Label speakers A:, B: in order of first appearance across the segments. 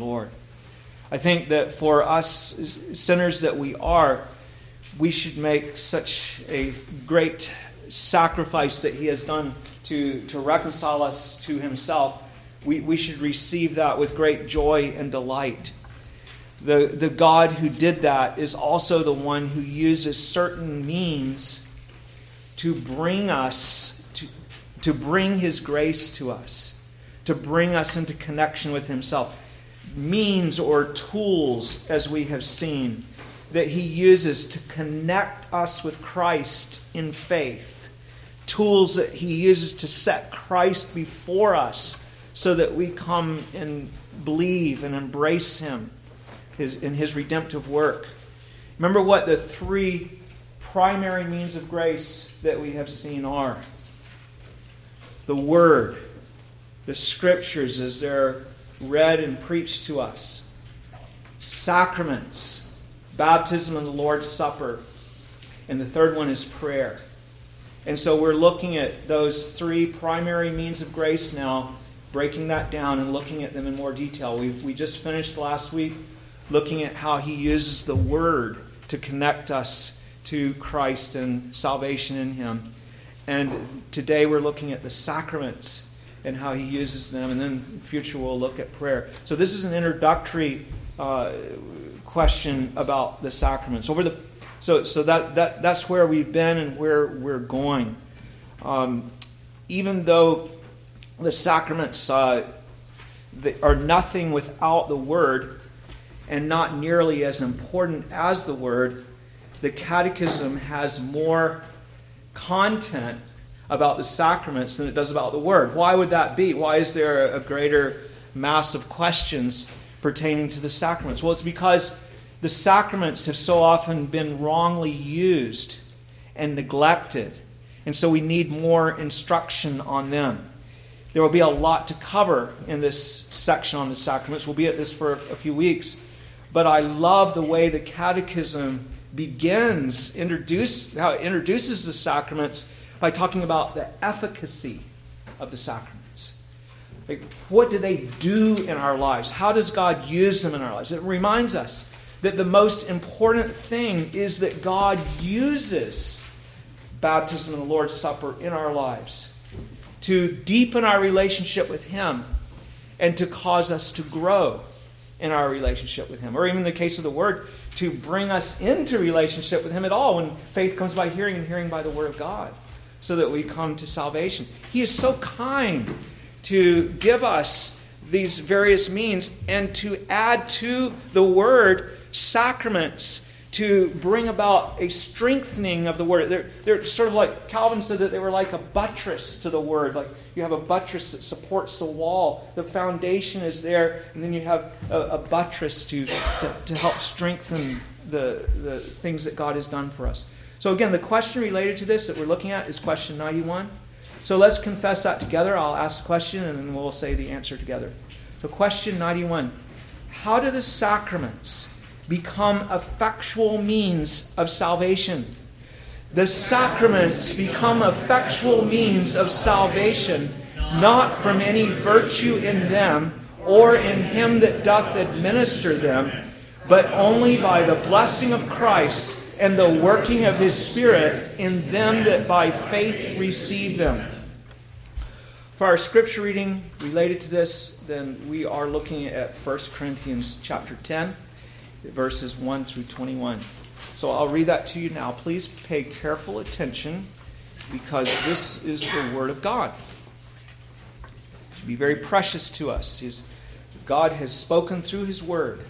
A: Lord. I think that for us sinners that we are, we should make such a great sacrifice that He has done to, to reconcile us to Himself. We, we should receive that with great joy and delight. The, the God who did that is also the one who uses certain means to bring us, to, to bring His grace to us, to bring us into connection with Himself. Means or tools, as we have seen, that He uses to connect us with Christ in faith. Tools that He uses to set Christ before us so that we come and believe and embrace Him his, in His redemptive work. Remember what the three primary means of grace that we have seen are the Word, the Scriptures as they're read and preached to us, sacraments, baptism and the Lord's Supper, and the third one is prayer. And so we're looking at those three primary means of grace now, breaking that down and looking at them in more detail. We, we just finished last week looking at how he uses the Word to connect us to Christ and salvation in Him. And today we're looking at the sacraments and how He uses them, and then in future we'll look at prayer. So this is an introductory uh, question about the sacraments. Over the so so that, that that's where we've been and where we're going. Um, even though the sacraments uh, are nothing without the Word, and not nearly as important as the Word, the Catechism has more content about the sacraments than it does about the Word. Why would that be? Why is there a greater mass of questions pertaining to the sacraments? Well, it's because the sacraments have so often been wrongly used and neglected. And so we need more instruction on them. There will be a lot to cover in this section on the sacraments. We'll be at this for a few weeks. But I love the way the Catechism begins, introduce, how it introduces the sacraments by talking about the efficacy of the sacraments. Like, what do they do in our lives? How does God use them in our lives? It reminds us that the most important thing is that God uses baptism and the Lord's Supper in our lives to deepen our relationship with Him and to cause us to grow in our relationship with Him. Or even in the case of the Word, to bring us into relationship with Him at all when faith comes by hearing and hearing by the Word of God so that we come to salvation. He is so kind to give us these various means and to add to the Word sacraments to bring about a strengthening of the word. They're, they're sort of like Calvin said that they were like a buttress to the word. Like you have a buttress that supports the wall, the foundation is there, and then you have a, a buttress to, to, to help strengthen the, the things that God has done for us. So, again, the question related to this that we're looking at is question 91. So, let's confess that together. I'll ask the question and then we'll say the answer together. So, question 91 How do the sacraments become effectual means of salvation. The sacraments become effectual means of salvation, not from any virtue in them or in him that doth administer them, but only by the blessing of Christ and the working of his Spirit in them that by faith receive them. For our scripture reading related to this, then we are looking at 1 Corinthians chapter 10 verses 1 through 21. So I'll read that to you now. Please pay careful attention because this is the Word of God. To be very precious to us. God has spoken through His Word.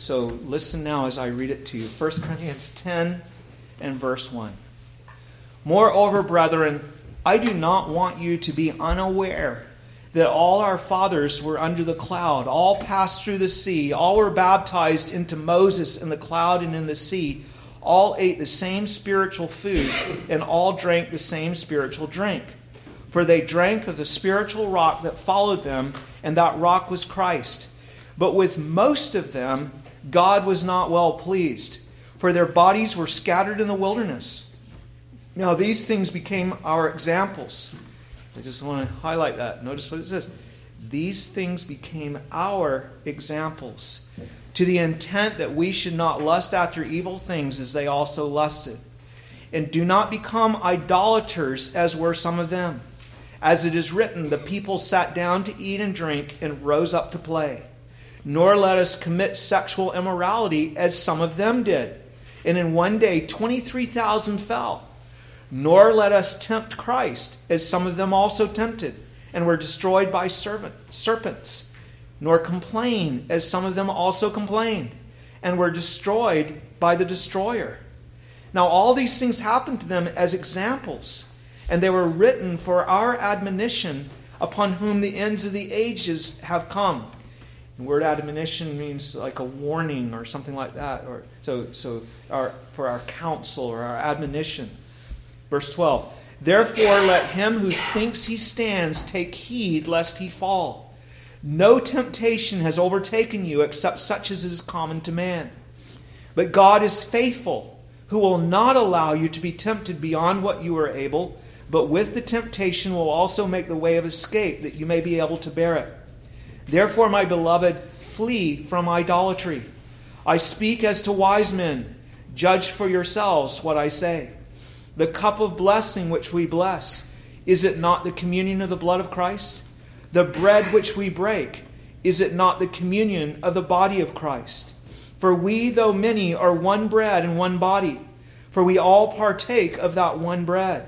A: So listen now as I read it to you. 1 Corinthians 10 and verse 1. Moreover, brethren, I do not want you to be unaware that all our fathers were under the cloud, all passed through the sea, all were baptized into Moses in the cloud and in the sea, all ate the same spiritual food, and all drank the same spiritual drink. For they drank of the spiritual rock that followed them, and that rock was Christ. But with most of them, God was not well pleased, for their bodies were scattered in the wilderness. Now, these things became our examples I just want to highlight that. Notice what it says. these things became our examples, to the intent that we should not lust after evil things as they also lusted. And do not become idolaters as were some of them. As it is written, the people sat down to eat and drink and rose up to play. Nor let us commit sexual immorality as some of them did. And in one day, 23,000 fell. Nor let us tempt Christ as some of them also tempted and were destroyed by servant, serpents. Nor complain as some of them also complained and were destroyed by the destroyer. Now, all these things happened to them as examples and they were written for our admonition upon whom the ends of the ages have come. The word admonition means like a warning or something like that, or so so our, for our counsel or our admonition. Verse 12. Therefore let him who thinks he stands take heed lest he fall. No temptation has overtaken you except such as is common to man. But God is faithful, who will not allow you to be tempted beyond what you are able but with the temptation will also make the way of escape, that you may be able to bear it. Therefore, my beloved, flee from idolatry. I speak as to wise men. Judge for yourselves what I say. The cup of blessing which we bless, is it not the communion of the blood of Christ? The bread which we break, is it not the communion of the body of Christ? For we, though many, are one bread and one body, for we all partake of that one bread.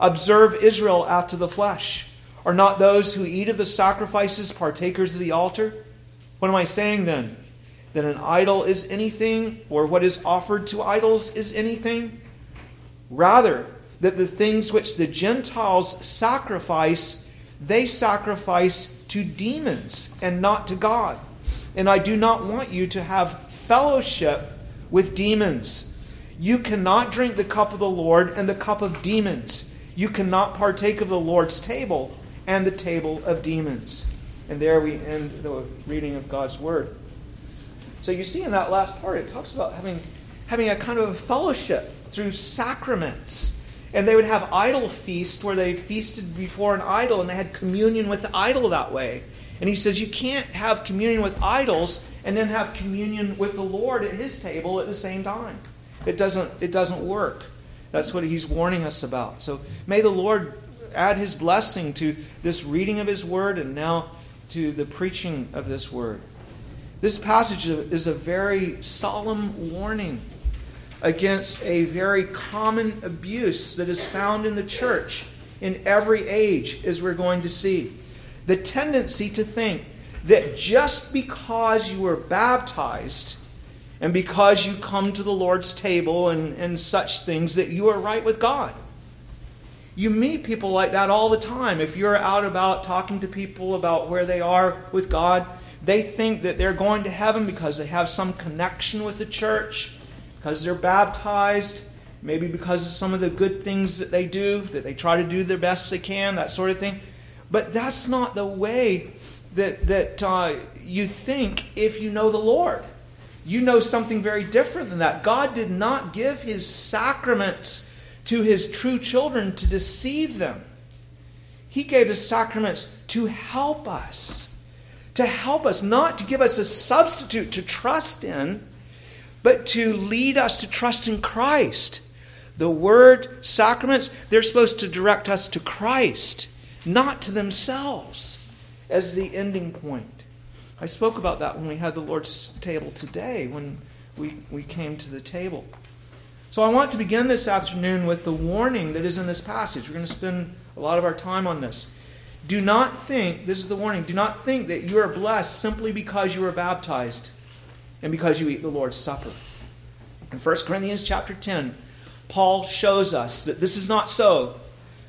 A: Observe Israel after the flesh. Are not those who eat of the sacrifices partakers of the altar? What am I saying then? That an idol is anything, or what is offered to idols is anything? Rather, that the things which the Gentiles sacrifice, they sacrifice to demons and not to God. And I do not want you to have fellowship with demons. You cannot drink the cup of the Lord and the cup of demons you cannot partake of the Lord's table and the table of demons. And there we end the reading of God's word. So you see in that last part, it talks about having, having a kind of a fellowship through sacraments. And they would have idol feasts where they feasted before an idol and they had communion with the idol that way. And he says you can't have communion with idols and then have communion with the Lord at his table at the same time. It doesn't, it doesn't work. That's what he's warning us about. So may the Lord add his blessing to this reading of his word and now to the preaching of this word. This passage is a very solemn warning against a very common abuse that is found in the church in every age, as we're going to see. The tendency to think that just because you were baptized and because you come to the Lord's table and, and such things that you are right with God. You meet people like that all the time. If you're out about talking to people about where they are with God, they think that they're going to heaven because they have some connection with the church, because they're baptized, maybe because of some of the good things that they do, that they try to do their best they can, that sort of thing. But that's not the way that, that uh, you think if you know the Lord you know something very different than that. God did not give his sacraments to his true children to deceive them. He gave the sacraments to help us, to help us, not to give us a substitute to trust in, but to lead us to trust in Christ. The word sacraments, they're supposed to direct us to Christ, not to themselves as the ending point. I spoke about that when we had the Lord's table today, when we, we came to the table. So I want to begin this afternoon with the warning that is in this passage. We're going to spend a lot of our time on this. Do not think, this is the warning, do not think that you are blessed simply because you are baptized and because you eat the Lord's Supper. In 1 Corinthians chapter 10, Paul shows us that this is not so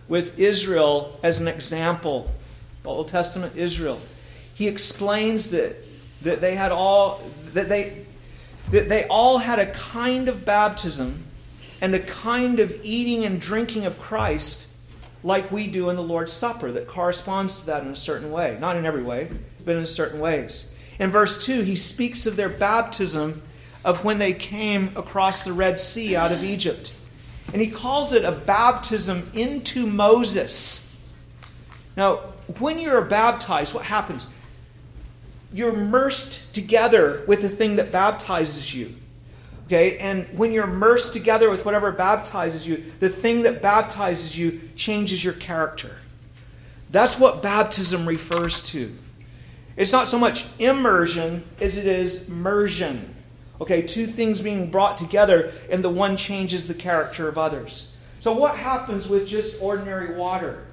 A: with Israel as an example, Old Testament Israel he explains that, that they had all that they that they all had a kind of baptism and the kind of eating and drinking of Christ like we do in the Lord's Supper that corresponds to that in a certain way. Not in every way, but in certain ways. In verse 2, he speaks of their baptism of when they came across the Red Sea out of Egypt. And he calls it a baptism into Moses. Now, when you're baptized, what happens? You're immersed together with the thing that baptizes you. Okay? And when you're immersed together with whatever baptizes you, the thing that baptizes you changes your character. That's what baptism refers to. It's not so much immersion as it is immersion. Okay, two things being brought together, and the one changes the character of others. So, what happens with just ordinary water?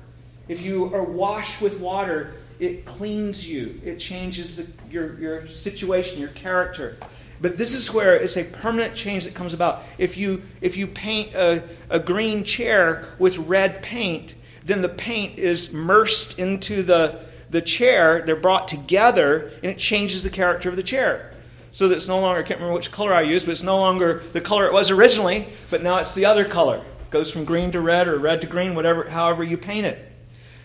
A: If you are washed with water, it cleans you, it changes the, your, your situation, your character. But this is where it's a permanent change that comes about. If you, if you paint a, a green chair with red paint, then the paint is immersed into the, the chair. They're brought together, and it changes the character of the chair. So that it's no longer, I can't remember which color I used, but it's no longer the color it was originally, but now it's the other color. It goes from green to red or red to green, whatever, however you paint it.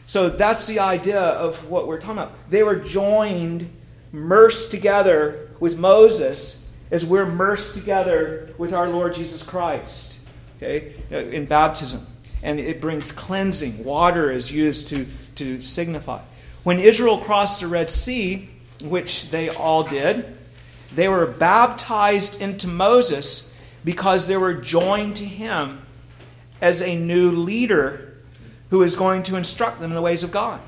A: So that's the idea of what we're talking about. They were joined, mersed together with Moses as we're immersed together with our Lord Jesus Christ. Okay? Uh, in baptism and it brings cleansing. Water is used to, to signify. When Israel crossed the Red Sea, which they all did, they were baptized into Moses because they were joined to him as a new leader who is going to instruct them in the ways of God.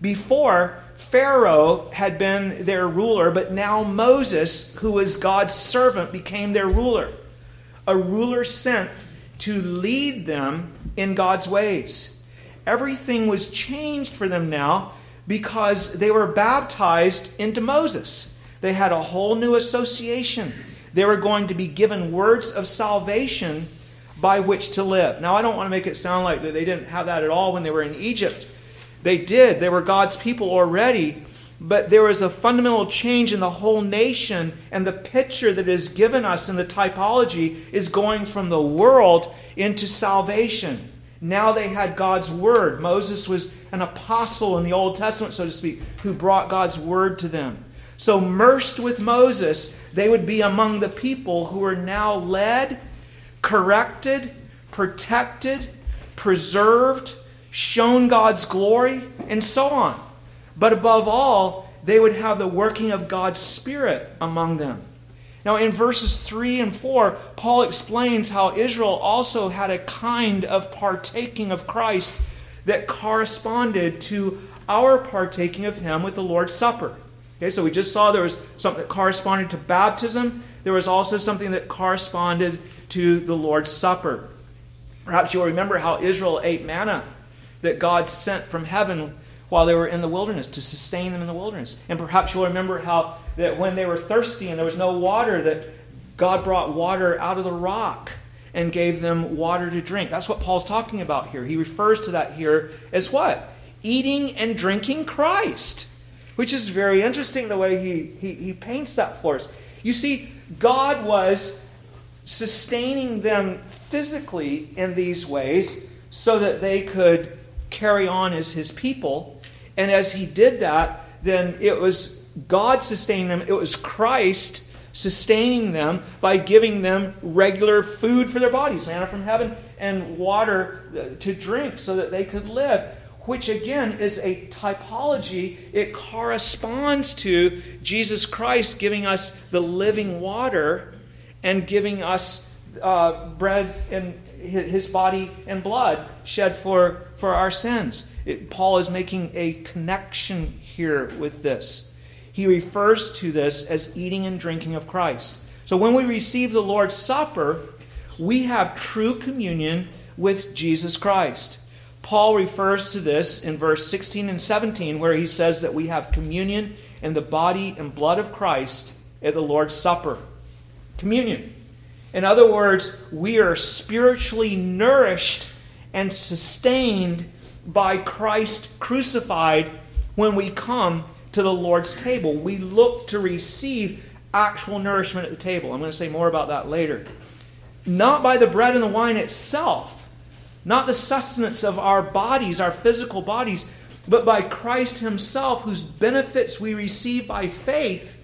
A: Before, Pharaoh had been their ruler, but now Moses, who was God's servant, became their ruler. A ruler sent to lead them in God's ways. Everything was changed for them now because they were baptized into Moses. They had a whole new association. They were going to be given words of salvation by which to live. Now, I don't want to make it sound like that they didn't have that at all when they were in Egypt. They did. They were God's people already, but there was a fundamental change in the whole nation, and the picture that is given us in the typology is going from the world into salvation. Now they had God's word. Moses was an apostle in the Old Testament, so to speak, who brought God's word to them. So, mersed with Moses, they would be among the people who are now led, corrected, protected, preserved, shown God's glory, and so on. But above all, they would have the working of God's Spirit among them. Now, in verses 3 and 4, Paul explains how Israel also had a kind of partaking of Christ that corresponded to our partaking of Him with the Lord's Supper. Okay, so we just saw there was something that corresponded to baptism, there was also something that corresponded to the Lord's Supper. Perhaps you'll remember how Israel ate manna that God sent from heaven while they were in the wilderness to sustain them in the wilderness. And perhaps you'll remember how that when they were thirsty and there was no water, that God brought water out of the rock and gave them water to drink. That's what Paul's talking about here. He refers to that here as what? Eating and drinking Christ. Which is very interesting the way he, he, he paints that for us. You see, God was sustaining them physically in these ways so that they could carry on as his people and as he did that, then it was God sustaining them, it was Christ sustaining them by giving them regular food for their bodies, manna from heaven, and water uh, to drink so that they could live. Which again is a typology. It corresponds to Jesus Christ giving us the living water and giving us uh, bread and his body and blood shed for, for our sins. It, Paul is making a connection here with this. He refers to this as eating and drinking of Christ. So when we receive the Lord's Supper, we have true communion with Jesus Christ. Paul refers to this in verse 16 and 17, where he says that we have communion in the body and blood of Christ at the Lord's Supper. Communion. In other words, we are spiritually nourished and sustained by Christ crucified when we come to the Lord's table. We look to receive actual nourishment at the table. I'm going to say more about that later. Not by the bread and the wine itself, not the sustenance of our bodies, our physical bodies, but by Christ Himself, whose benefits we receive by faith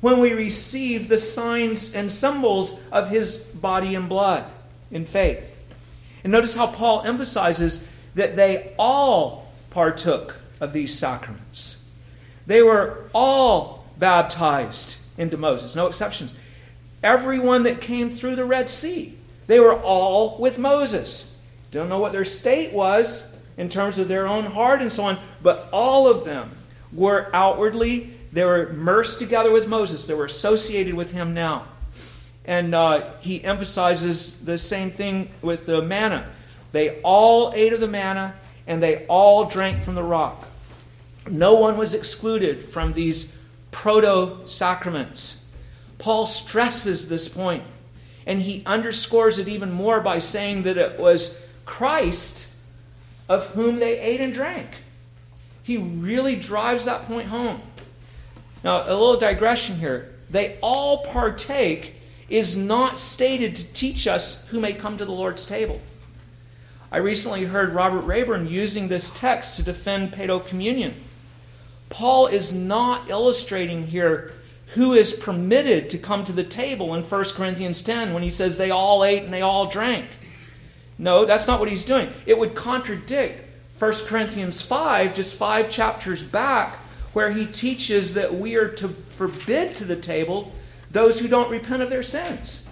A: when we receive the signs and symbols of His body and blood in faith. And notice how Paul emphasizes that they all partook of these sacraments. They were all baptized into Moses, no exceptions. Everyone that came through the Red Sea, they were all with Moses. Don't know what their state was in terms of their own heart and so on, but all of them were outwardly, they were immersed together with Moses. They were associated with him now. And uh, he emphasizes the same thing with the manna. They all ate of the manna and they all drank from the rock. No one was excluded from these proto sacraments. Paul stresses this point, and he underscores it even more by saying that it was Christ of whom they ate and drank. He really drives that point home. Now, a little digression here. They all partake is not stated to teach us who may come to the Lord's table. I recently heard Robert Rayburn using this text to defend Paedo communion. Paul is not illustrating here who is permitted to come to the table in 1 Corinthians 10 when he says they all ate and they all drank. No, that's not what he's doing. It would contradict 1 Corinthians 5, just five chapters back, where he teaches that we are to forbid to the table those who don't repent of their sins.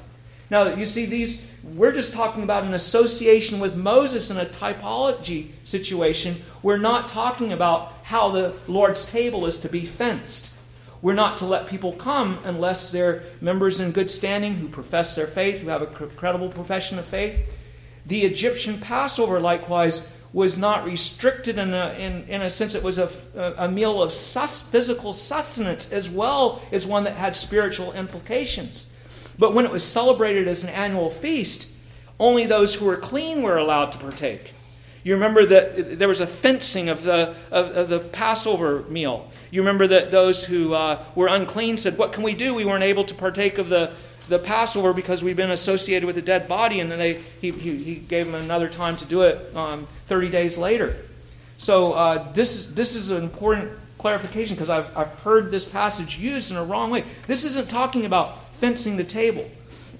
A: Now, you see, these, we're just talking about an association with Moses in a typology situation. We're not talking about how the Lord's table is to be fenced. We're not to let people come unless they're members in good standing who profess their faith, who have a credible profession of faith. The Egyptian Passover, likewise, was not restricted in a, in, in a sense, it was a, a meal of sus, physical sustenance as well as one that had spiritual implications. But when it was celebrated as an annual feast, only those who were clean were allowed to partake. You remember that there was a fencing of the, of, of the Passover meal. You remember that those who uh, were unclean said, What can we do? We weren't able to partake of the, the Passover because we've been associated with a dead body, and then they, he, he, he gave them another time to do it um, 30 days later. So uh, this, this is an important clarification because I've, I've heard this passage used in a wrong way. This isn't talking about fencing the table.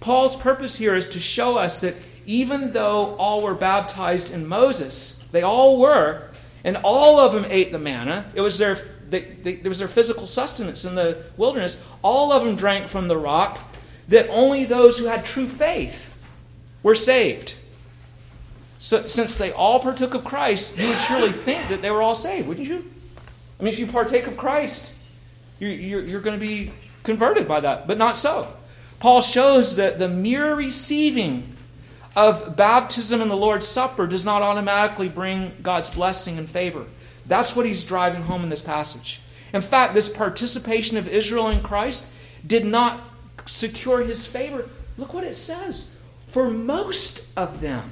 A: Paul's purpose here is to show us that even though all were baptized in Moses, they all were, and all of them ate the manna, it was their, they, they, it was their physical sustenance in the wilderness, all of them drank from the rock that only those who had true faith were saved. So, since they all partook of Christ, you would surely think that they were all saved, wouldn't you? I mean, if you partake of Christ, you're, you're, you're going to be converted by that, but not so. Paul shows that the mere receiving of baptism in the Lord's Supper does not automatically bring God's blessing and favor. That's what he's driving home in this passage. In fact, this participation of Israel in Christ did not secure his favor. Look what it says. For most of them.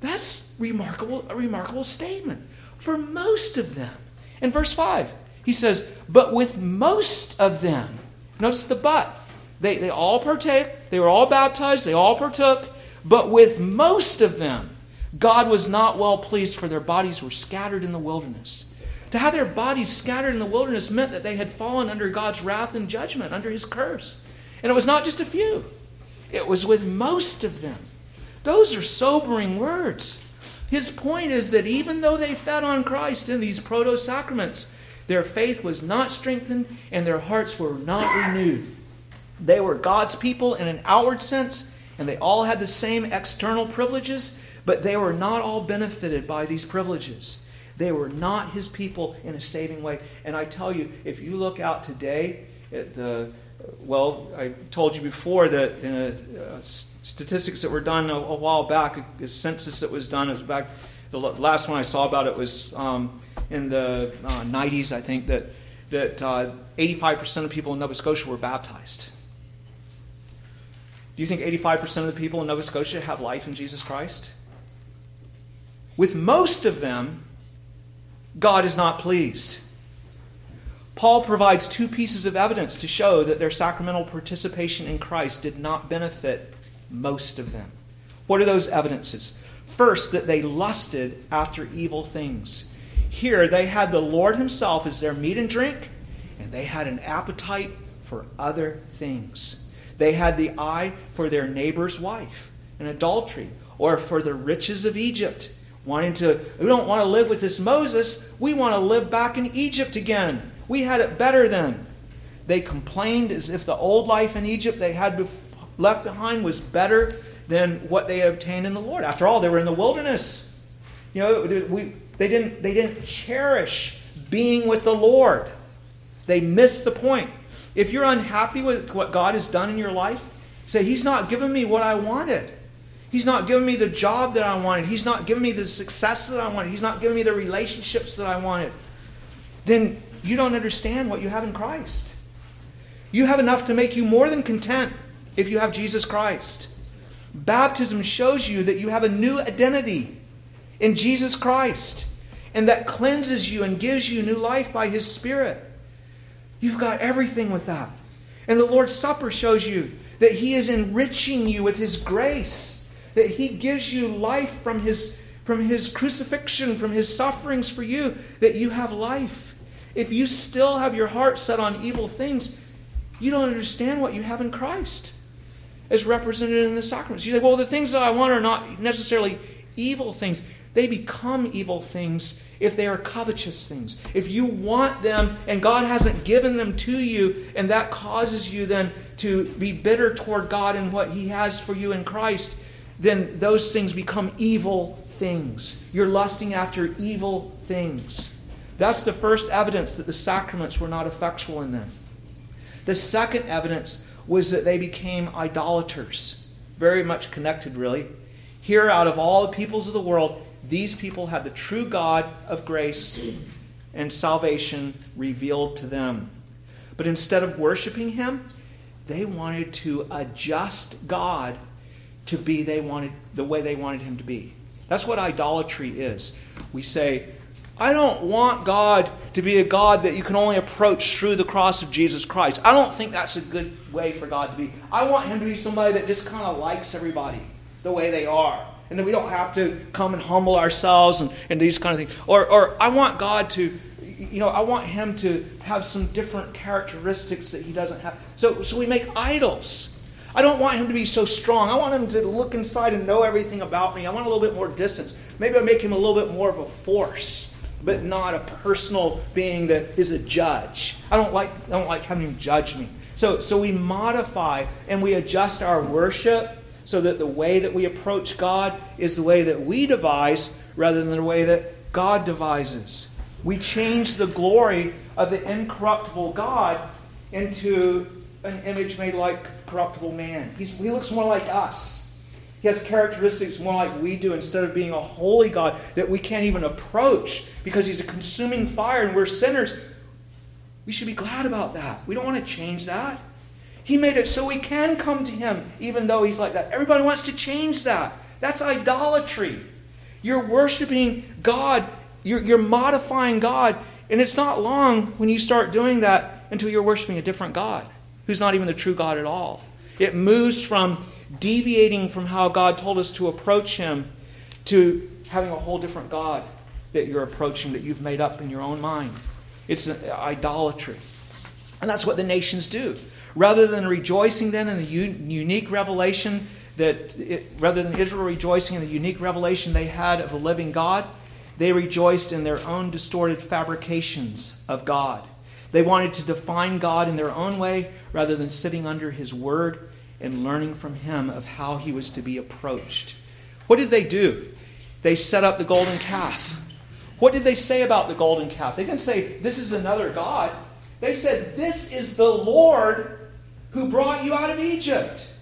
A: That's remarkable, a remarkable statement. For most of them. In verse 5, he says, But with most of them. Notice the but. They, they all partake, they were all baptized, they all partook, but with most of them, God was not well pleased, for their bodies were scattered in the wilderness. To have their bodies scattered in the wilderness meant that they had fallen under God's wrath and judgment, under his curse. And it was not just a few, it was with most of them. Those are sobering words. His point is that even though they fed on Christ in these proto sacraments, their faith was not strengthened and their hearts were not renewed. They were God's people in an outward sense, and they all had the same external privileges, but they were not all benefited by these privileges. They were not his people in a saving way. And I tell you, if you look out today at the, well, I told you before that in a, uh, statistics that were done a, a, while back, a census that was done, it was back, the last one I saw about it was um, in the uh, 90s, I think, that, that uh, 85% of people in Nova Scotia were baptized. Do you think 85% of the people in Nova Scotia have life in Jesus Christ? With most of them, God is not pleased. Paul provides two pieces of evidence to show that their sacramental participation in Christ did not benefit most of them. What are those evidences? First, that they lusted after evil things. Here, they had the Lord Himself as their meat and drink, and they had an appetite for other things. They had the eye for their neighbor's wife, an adultery, or for the riches of Egypt, wanting to, we don't want to live with this Moses. We want to live back in Egypt again. We had it better then. They complained as if the old life in Egypt they had left behind was better than what they obtained in the Lord. After all, they were in the wilderness. You know, we, they, didn't, they didn't cherish being with the Lord. They missed the point. If you're unhappy with what God has done in your life, say, He's not giving me what I wanted. He's not giving me the job that I wanted. He's not giving me the success that I wanted. He's not giving me the relationships that I wanted. Then you don't understand what you have in Christ. You have enough to make you more than content if you have Jesus Christ. Baptism shows you that you have a new identity in Jesus Christ, and that cleanses you and gives you new life by His Spirit. You've got everything with that. And the Lord's Supper shows you that He is enriching you with His grace, that He gives you life from His, from his crucifixion, from His sufferings for you, that you have life. If you still have your heart set on evil things, you don't understand what you have in Christ as represented in the sacraments. You say, well, the things that I want are not necessarily evil things. They become evil things if they are covetous things. If you want them and God hasn't given them to you, and that causes you then to be bitter toward God and what He has for you in Christ, then those things become evil things. You're lusting after evil things. That's the first evidence that the sacraments were not effectual in them. The second evidence was that they became idolaters. Very much connected, really. Here, out of all the peoples of the world, these people had the true God of grace and salvation revealed to them. But instead of worshiping him, they wanted to adjust God to be they wanted the way they wanted him to be. That's what idolatry is. We say, I don't want God to be a God that you can only approach through the cross of Jesus Christ. I don't think that's a good way for God to be. I want him to be somebody that just kind of likes everybody the way they are and then we don't have to come and humble ourselves and, and these kind of things. Or, or I want God to, you know, I want Him to have some different characteristics that He doesn't have. So, so we make idols. I don't want Him to be so strong. I want Him to look inside and know everything about me. I want a little bit more distance. Maybe I make Him a little bit more of a force, but not a personal being that is a judge. I don't like, I don't like having Him judge me. So, so we modify and we adjust our worship so that the way that we approach God is the way that we devise rather than the way that God devises. We change the glory of the incorruptible God into an image made like corruptible man. He's, he looks more like us. He has characteristics more like we do instead of being a holy God that we can't even approach because he's a consuming fire and we're sinners. We should be glad about that. We don't want to change that. He made it so we can come to Him, even though He's like that. Everybody wants to change that. That's idolatry. You're worshiping God, you're, you're modifying God, and it's not long when you start doing that until you're worshiping a different God who's not even the true God at all. It moves from deviating from how God told us to approach Him to having a whole different God that you're approaching that you've made up in your own mind. It's idolatry. And that's what the nations do. Rather than rejoicing then in the unique revelation that, it, rather than Israel rejoicing in the unique revelation they had of the living God, they rejoiced in their own distorted fabrications of God. They wanted to define God in their own way rather than sitting under His Word and learning from Him of how He was to be approached. What did they do? They set up the golden calf. What did they say about the golden calf? They didn't say, This is another God. They said, This is the Lord who brought you out of Egypt.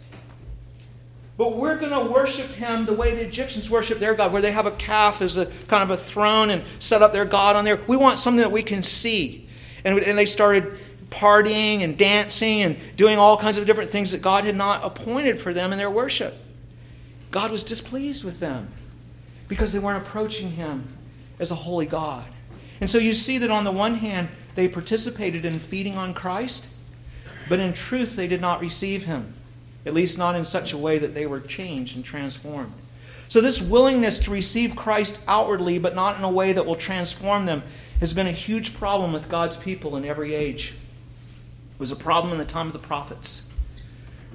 A: But we're going to worship him the way the Egyptians worship their God, where they have a calf as a kind of a throne and set up their God on there. We want something that we can see. And, and they started partying and dancing and doing all kinds of different things that God had not appointed for them in their worship. God was displeased with them because they weren't approaching him as a holy God. And so you see that on the one hand, they participated in feeding on Christ but in truth, they did not receive him, at least not in such a way that they were changed and transformed. So, this willingness to receive Christ outwardly, but not in a way that will transform them, has been a huge problem with God's people in every age. It was a problem in the time of the prophets.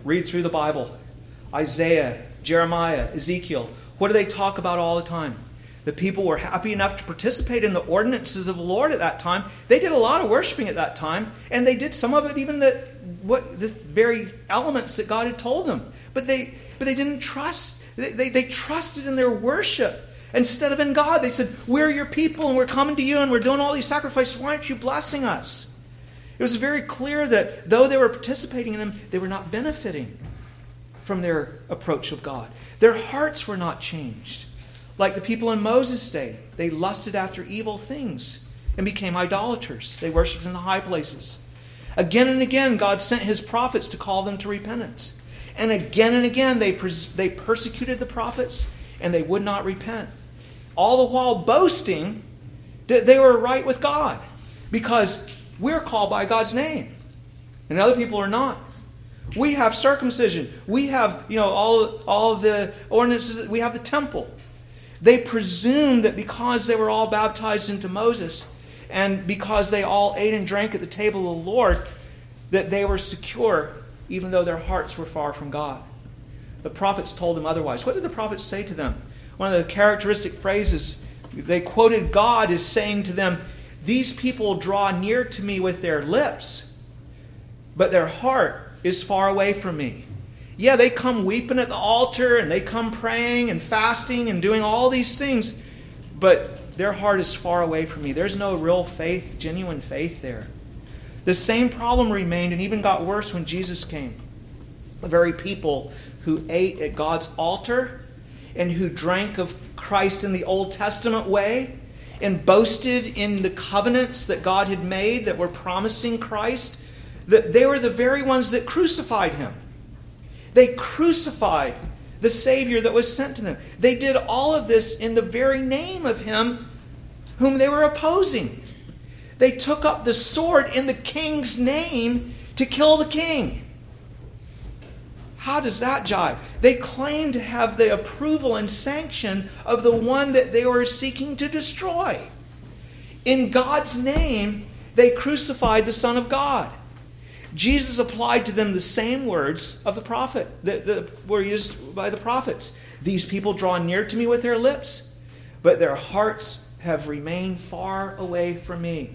A: Read through the Bible Isaiah, Jeremiah, Ezekiel. What do they talk about all the time? The people were happy enough to participate in the ordinances of the Lord at that time. They did a lot of worshiping at that time, and they did some of it even what the very elements that God had told them. But they but they didn't trust. They, they, they trusted in their worship instead of in God. They said, We're your people and we're coming to you and we're doing all these sacrifices. Why aren't you blessing us? It was very clear that though they were participating in them, they were not benefiting from their approach of God. Their hearts were not changed. Like the people in Moses' day, they lusted after evil things and became idolaters. They worshiped in the high places. Again and again, God sent his prophets to call them to repentance. And again and again, they, pers- they persecuted the prophets and they would not repent. All the while boasting that they were right with God because we're called by God's name and other people are not. We have circumcision. We have, you know, all, all the ordinances. We have the temple. They presumed that because they were all baptized into Moses and because they all ate and drank at the table of the Lord, that they were secure, even though their hearts were far from God. The prophets told them otherwise. What did the prophets say to them? One of the characteristic phrases they quoted God as saying to them, These people draw near to me with their lips, but their heart is far away from me. Yeah, they come weeping at the altar and they come praying and fasting and doing all these things, but their heart is far away from me. There's no real faith, genuine faith there. The same problem remained and even got worse when Jesus came. The very people who ate at God's altar and who drank of Christ in the Old Testament way and boasted in the covenants that God had made that were promising Christ, that they were the very ones that crucified him. They crucified the Savior that was sent to them. They did all of this in the very name of Him whom they were opposing. They took up the sword in the king's name to kill the king. How does that jive? They claim to have the approval and sanction of the one that they were seeking to destroy. In God's name, they crucified the Son of God. Jesus applied to them the same words of the prophet that, that were used by the prophets. These people draw near to me with their lips, but their hearts have remained far away from me.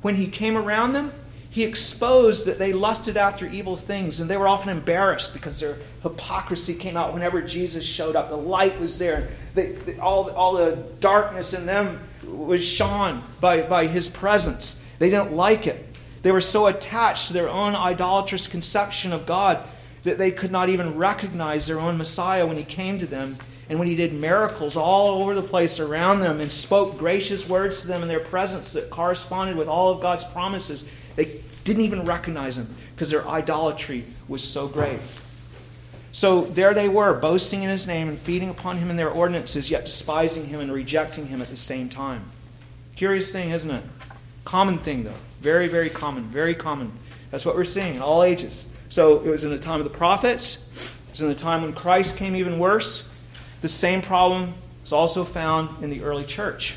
A: When he came around them, he exposed that they lusted after evil things, and they were often embarrassed because their hypocrisy came out whenever Jesus showed up. The light was there. They, they, all, all the darkness in them was shone by, by his presence. They didn't like it. They were so attached to their own idolatrous conception of God that they could not even recognize their own Messiah when he came to them and when he did miracles all over the place around them and spoke gracious words to them in their presence that corresponded with all of God's promises. They didn't even recognize him because their idolatry was so great. So there they were, boasting in his name and feeding upon him in their ordinances, yet despising him and rejecting him at the same time. Curious thing, isn't it? Common thing, though. Very, very common. Very common. That's what we're seeing in all ages. So it was in the time of the prophets. It was in the time when Christ came even worse. The same problem is also found in the early church.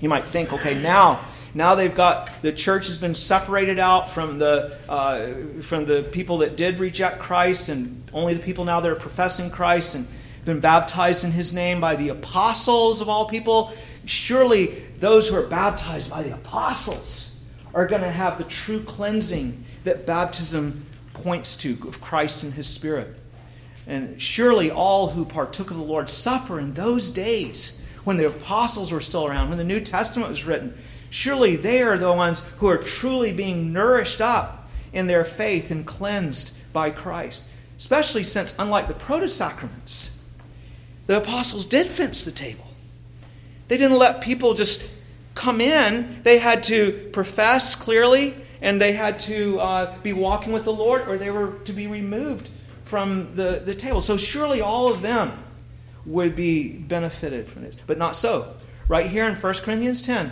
A: You might think, okay, now now they've got the church has been separated out from the uh, from the people that did reject Christ, and only the people now that are professing Christ and been baptized in His name by the apostles of all people. Surely those who are baptized by the apostles are going to have the true cleansing that baptism points to of Christ and His Spirit. And surely all who partook of the Lord's Supper in those days, when the apostles were still around, when the New Testament was written, surely they are the ones who are truly being nourished up in their faith and cleansed by Christ. Especially since, unlike the proto sacraments, the apostles did fence the table. They didn't let people just come in, they had to profess clearly and they had to uh, be walking with the Lord or they were to be removed from the, the table. So surely all of them would be benefited from this. But not so. Right here in 1 Corinthians 10,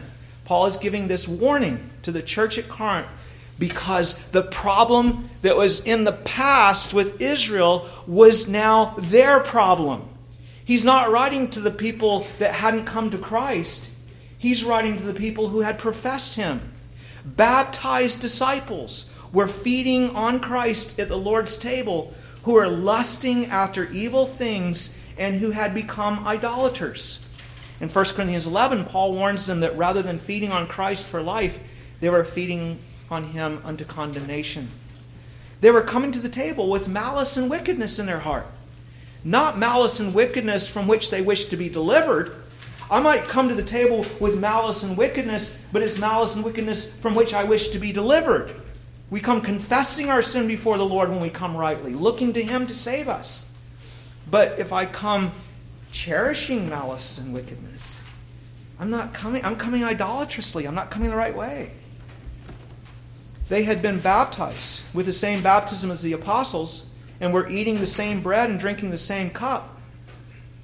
A: Paul is giving this warning to the church at Corinth because the problem that was in the past with Israel was now their problem. He's not writing to the people that hadn't come to Christ, he's writing to the people who had professed him. Baptized disciples were feeding on Christ at the Lord's table who were lusting after evil things and who had become idolaters. In 1 Corinthians 11, Paul warns them that rather than feeding on Christ for life, they were feeding on him unto condemnation. They were coming to the table with malice and wickedness in their heart. Not malice and wickedness from which they wished to be delivered. I might come to the table with malice and wickedness, but it's malice and wickedness from which I wish to be delivered. We come confessing our sin before the Lord when we come rightly, looking to Him to save us. But if I come cherishing malice and wickedness, I'm not coming, I'm coming idolatrously. I'm not coming the right way. They had been baptized with the same baptism as the apostles and were eating the same bread and drinking the same cup.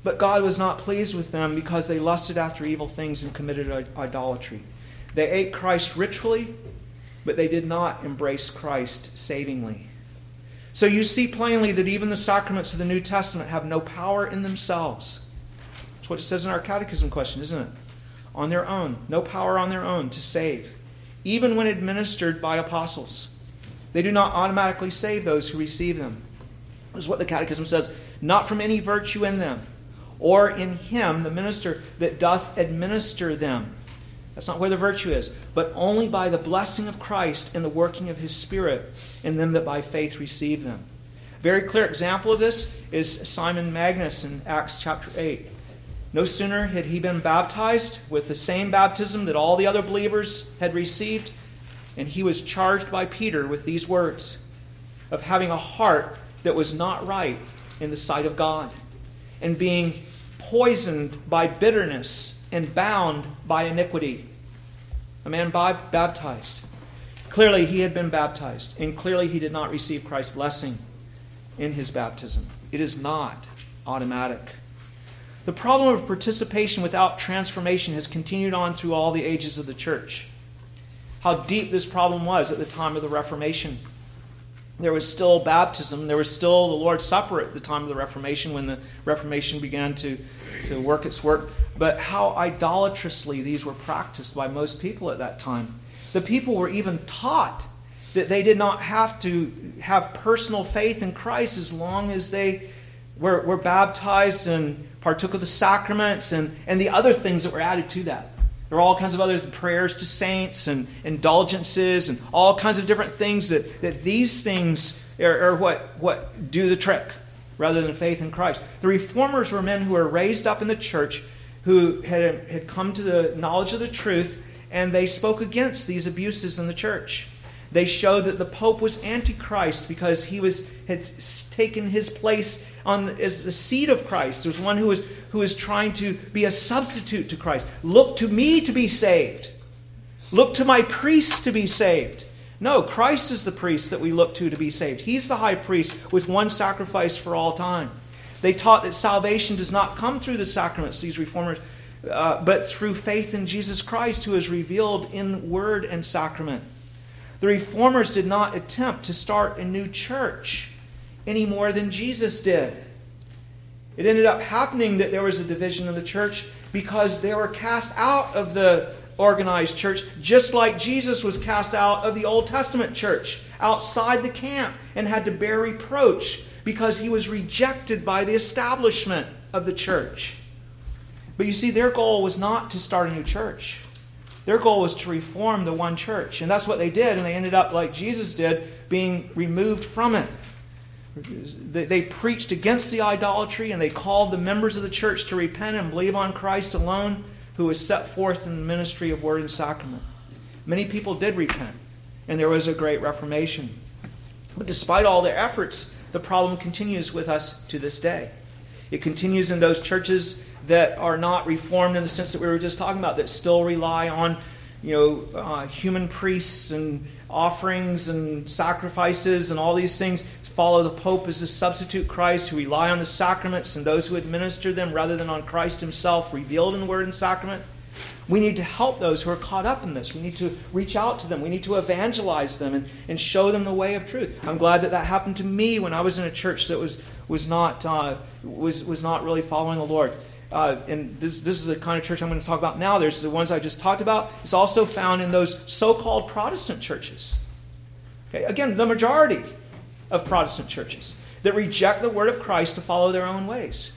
A: But God was not pleased with them because they lusted after evil things and committed idolatry. They ate Christ ritually, but they did not embrace Christ savingly. So you see plainly that even the sacraments of the New Testament have no power in themselves. That's what it says in our catechism question, isn't it? On their own, no power on their own to save even when administered by apostles. They do not automatically save those who receive them. This is what the Catechism says not from any virtue in them, or in him, the minister, that doth administer them. That's not where the virtue is, but only by the blessing of Christ and the working of his Spirit in them that by faith receive them. Very clear example of this is Simon Magus in Acts chapter 8. No sooner had he been baptized with the same baptism that all the other believers had received, and he was charged by Peter with these words of having a heart that was not right in the sight of God, and being poisoned by bitterness and bound by iniquity. A man baptized. Clearly, he had been baptized, and clearly, he did not receive Christ's blessing in his baptism. It is not automatic. The problem of participation without transformation has continued on through all the ages of the church. How deep this problem was at the time of the Reformation. There was still baptism, there was still the Lord's Supper at the time of the Reformation when the Reformation began to, to work its work. But how idolatrously these were practiced by most people at that time. The people were even taught that they did not have to have personal faith in Christ as long as they were, were baptized and partook of the sacraments and, and the other things that were added to that. There are all kinds of other prayers to saints and indulgences and all kinds of different things that, that these things are, are what, what do the trick rather than faith in Christ. The reformers were men who were raised up in the church who had, had come to the knowledge of the truth and they spoke against these abuses in the church. They showed that the Pope was antichrist because he was, had taken his place on, as the seat of Christ. There was one who was, who was trying to be a substitute to Christ. Look to me to be saved. Look to my priest to be saved. No, Christ is the priest that we look to to be saved. He's the high priest with one sacrifice for all time. They taught that salvation does not come through the sacraments, these reformers, uh, but through faith in Jesus Christ, who is revealed in word and sacrament. The reformers did not attempt to start a new church any more than Jesus did. It ended up happening that there was a division in the church because they were cast out of the organized church, just like Jesus was cast out of the Old Testament church, outside the camp, and had to bear reproach because he was rejected by the establishment of the church. But you see, their goal was not to start a new church. Their goal was to reform the one church. And that's what they did, and they ended up, like Jesus did, being removed from it. They preached against the idolatry and they called the members of the church to repent and believe on Christ alone, who was set forth in the ministry of word and sacrament. Many people did repent, and there was a great reformation. But despite all their efforts, the problem continues with us to this day. It continues in those churches that are not reformed in the sense that we were just talking about, that still rely on you know, uh, human priests and offerings and sacrifices and all these things follow the Pope as a substitute Christ, who rely on the sacraments and those who administer them rather than on Christ Himself revealed in Word and Sacrament. We need to help those who are caught up in this. We need to reach out to them. We need to evangelize them and, and show them the way of truth. I'm glad that that happened to me when I was in a church that was, was, not, uh, was, was not really following the Lord. Uh, and this, this is the kind of church I'm going to talk about now. There's the ones I just talked about. It's also found in those so called Protestant churches. Okay? Again, the majority of Protestant churches that reject the word of Christ to follow their own ways.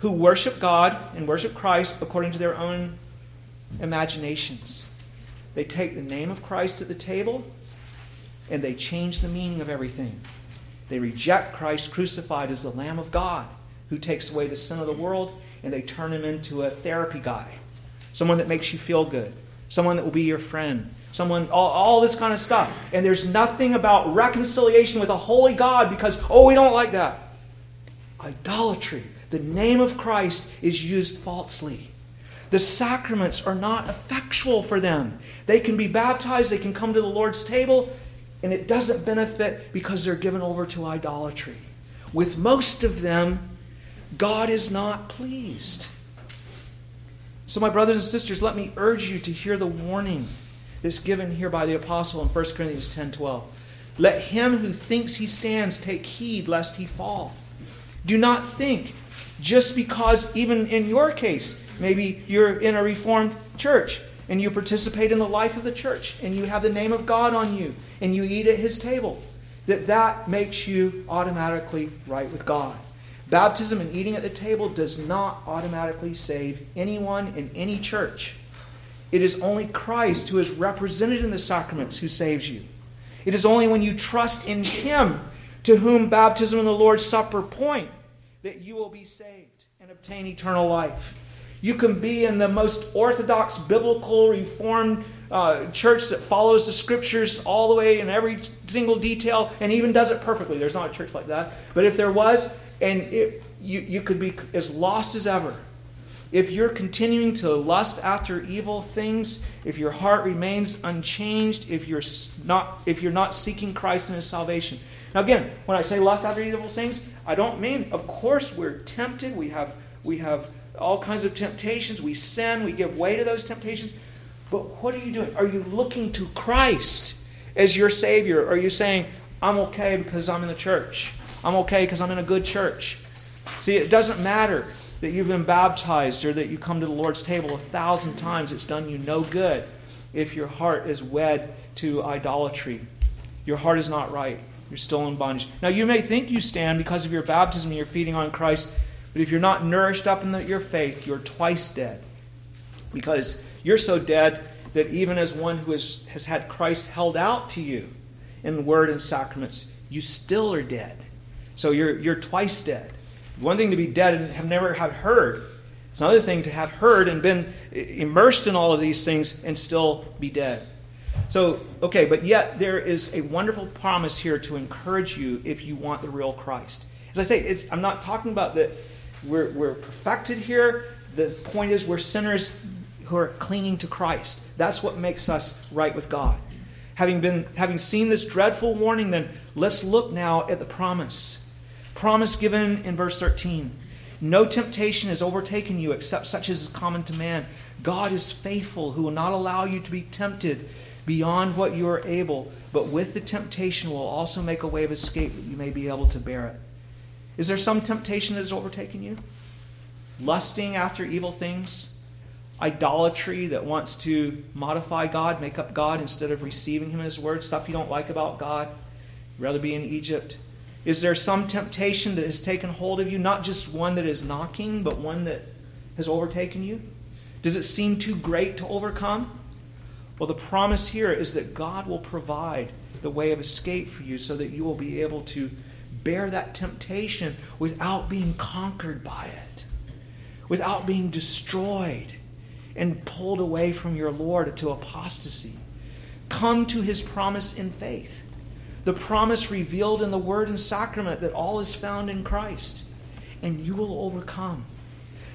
A: Who worship God and worship Christ according to their own imaginations. They take the name of Christ at the table and they change the meaning of everything. They reject Christ crucified as the Lamb of God who takes away the sin of the world and they turn him into a therapy guy, someone that makes you feel good, someone that will be your friend, someone, all, all this kind of stuff. And there's nothing about reconciliation with a holy God because, oh, we don't like that. Idolatry. The name of Christ is used falsely. The sacraments are not effectual for them. They can be baptized, they can come to the Lord's table, and it doesn't benefit because they're given over to idolatry. With most of them, God is not pleased. So, my brothers and sisters, let me urge you to hear the warning that's given here by the apostle in 1 Corinthians 10 12. Let him who thinks he stands take heed lest he fall. Do not think, just because, even in your case, maybe you're in a reformed church and you participate in the life of the church and you have the name of God on you and you eat at his table, that that makes you automatically right with God. Baptism and eating at the table does not automatically save anyone in any church. It is only Christ who is represented in the sacraments who saves you. It is only when you trust in Him to whom baptism and the Lord's Supper point that you will be saved and obtain eternal life. You can be in the most orthodox, biblical, reformed uh, church that follows the scriptures all the way in every single detail and even does it perfectly. There's not a church like that. But if there was, and it, you, you could be as lost as ever. If you're continuing to lust after evil things, if your heart remains unchanged, if you're not, if you're not seeking Christ and His salvation. Now, again, when I say lust after evil things, I don't mean, of course, we're tempted. We have, we have all kinds of temptations. We sin. We give way to those temptations. But what are you doing? Are you looking to Christ as your Savior? Are you saying, I'm okay because I'm in the church? I'm okay because I'm in a good church. See, it doesn't matter that you've been baptized or that you come to the Lord's table a thousand times. It's done you no good if your heart is wed to idolatry. Your heart is not right. You're still in bondage. Now, you may think you stand because of your baptism and you're feeding on Christ, but if you're not nourished up in the, your faith, you're twice dead. Because you're so dead that even as one who has, has had Christ held out to you in the word and sacraments, you still are dead. So you're, you're twice dead. One thing to be dead and have never have heard. It's another thing to have heard and been immersed in all of these things and still be dead. So, okay, but yet there is a wonderful promise here to encourage you if you want the real Christ. As I say, I'm not talking about that we're, we're perfected here. The point is, we're sinners who are clinging to Christ. That's what makes us right with God. Having, been, having seen this dreadful warning, then let's look now at the promise promise given in verse 13 No temptation has overtaken you except such as is common to man. God is faithful, who will not allow you to be tempted beyond what you are able, but with the temptation will also make a way of escape that you may be able to bear it. Is there some temptation that has overtaken you? Lusting after evil things? Idolatry that wants to modify God, make up God instead of receiving Him in His Word? Stuff you don't like about God? Rather be in Egypt? Is there some temptation that has taken hold of you? Not just one that is knocking, but one that has overtaken you? Does it seem too great to overcome? Well, the promise here is that God will provide the way of escape for you so that you will be able to bear that temptation without being conquered by it, without being destroyed and pulled away from your Lord to apostasy. Come to his promise in faith the promise revealed in the word and sacrament that all is found in Christ, and you will overcome.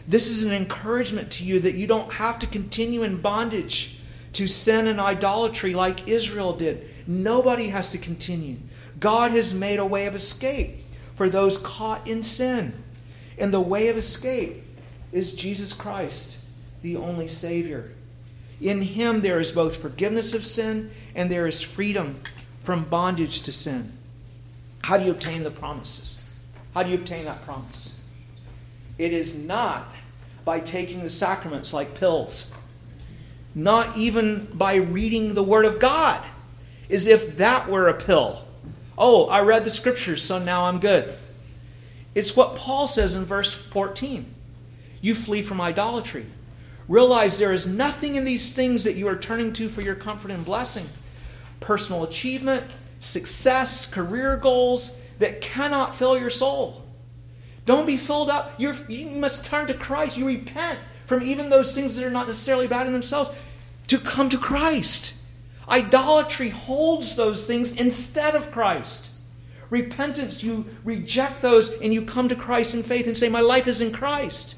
A: This is an encouragement to you that you don't have to continue in bondage to sin and idolatry like Israel did. Nobody has to continue. God has made a way of escape for those caught in sin. And the way of escape is Jesus Christ, the only Savior. In Him there is both forgiveness of sin and there is freedom from bondage to sin. How do you obtain the promises? How do you obtain that promise? It is not by taking the sacraments like pills, not even by reading the Word of God, as if that were a pill. Oh, I read the scriptures, so now I'm good. It's what Paul says in verse 14. you flee from idolatry. Realize there is nothing in these things that you are turning to for your comfort and blessing. Personal achievement, success, career goals that cannot fill your soul. Don't be filled up. You're, you must turn to Christ. You repent from even those things that are not necessarily bad in themselves to come to Christ. Idolatry holds those things instead of Christ. Repentance, you reject those and you come to Christ in faith and say, My life is in Christ.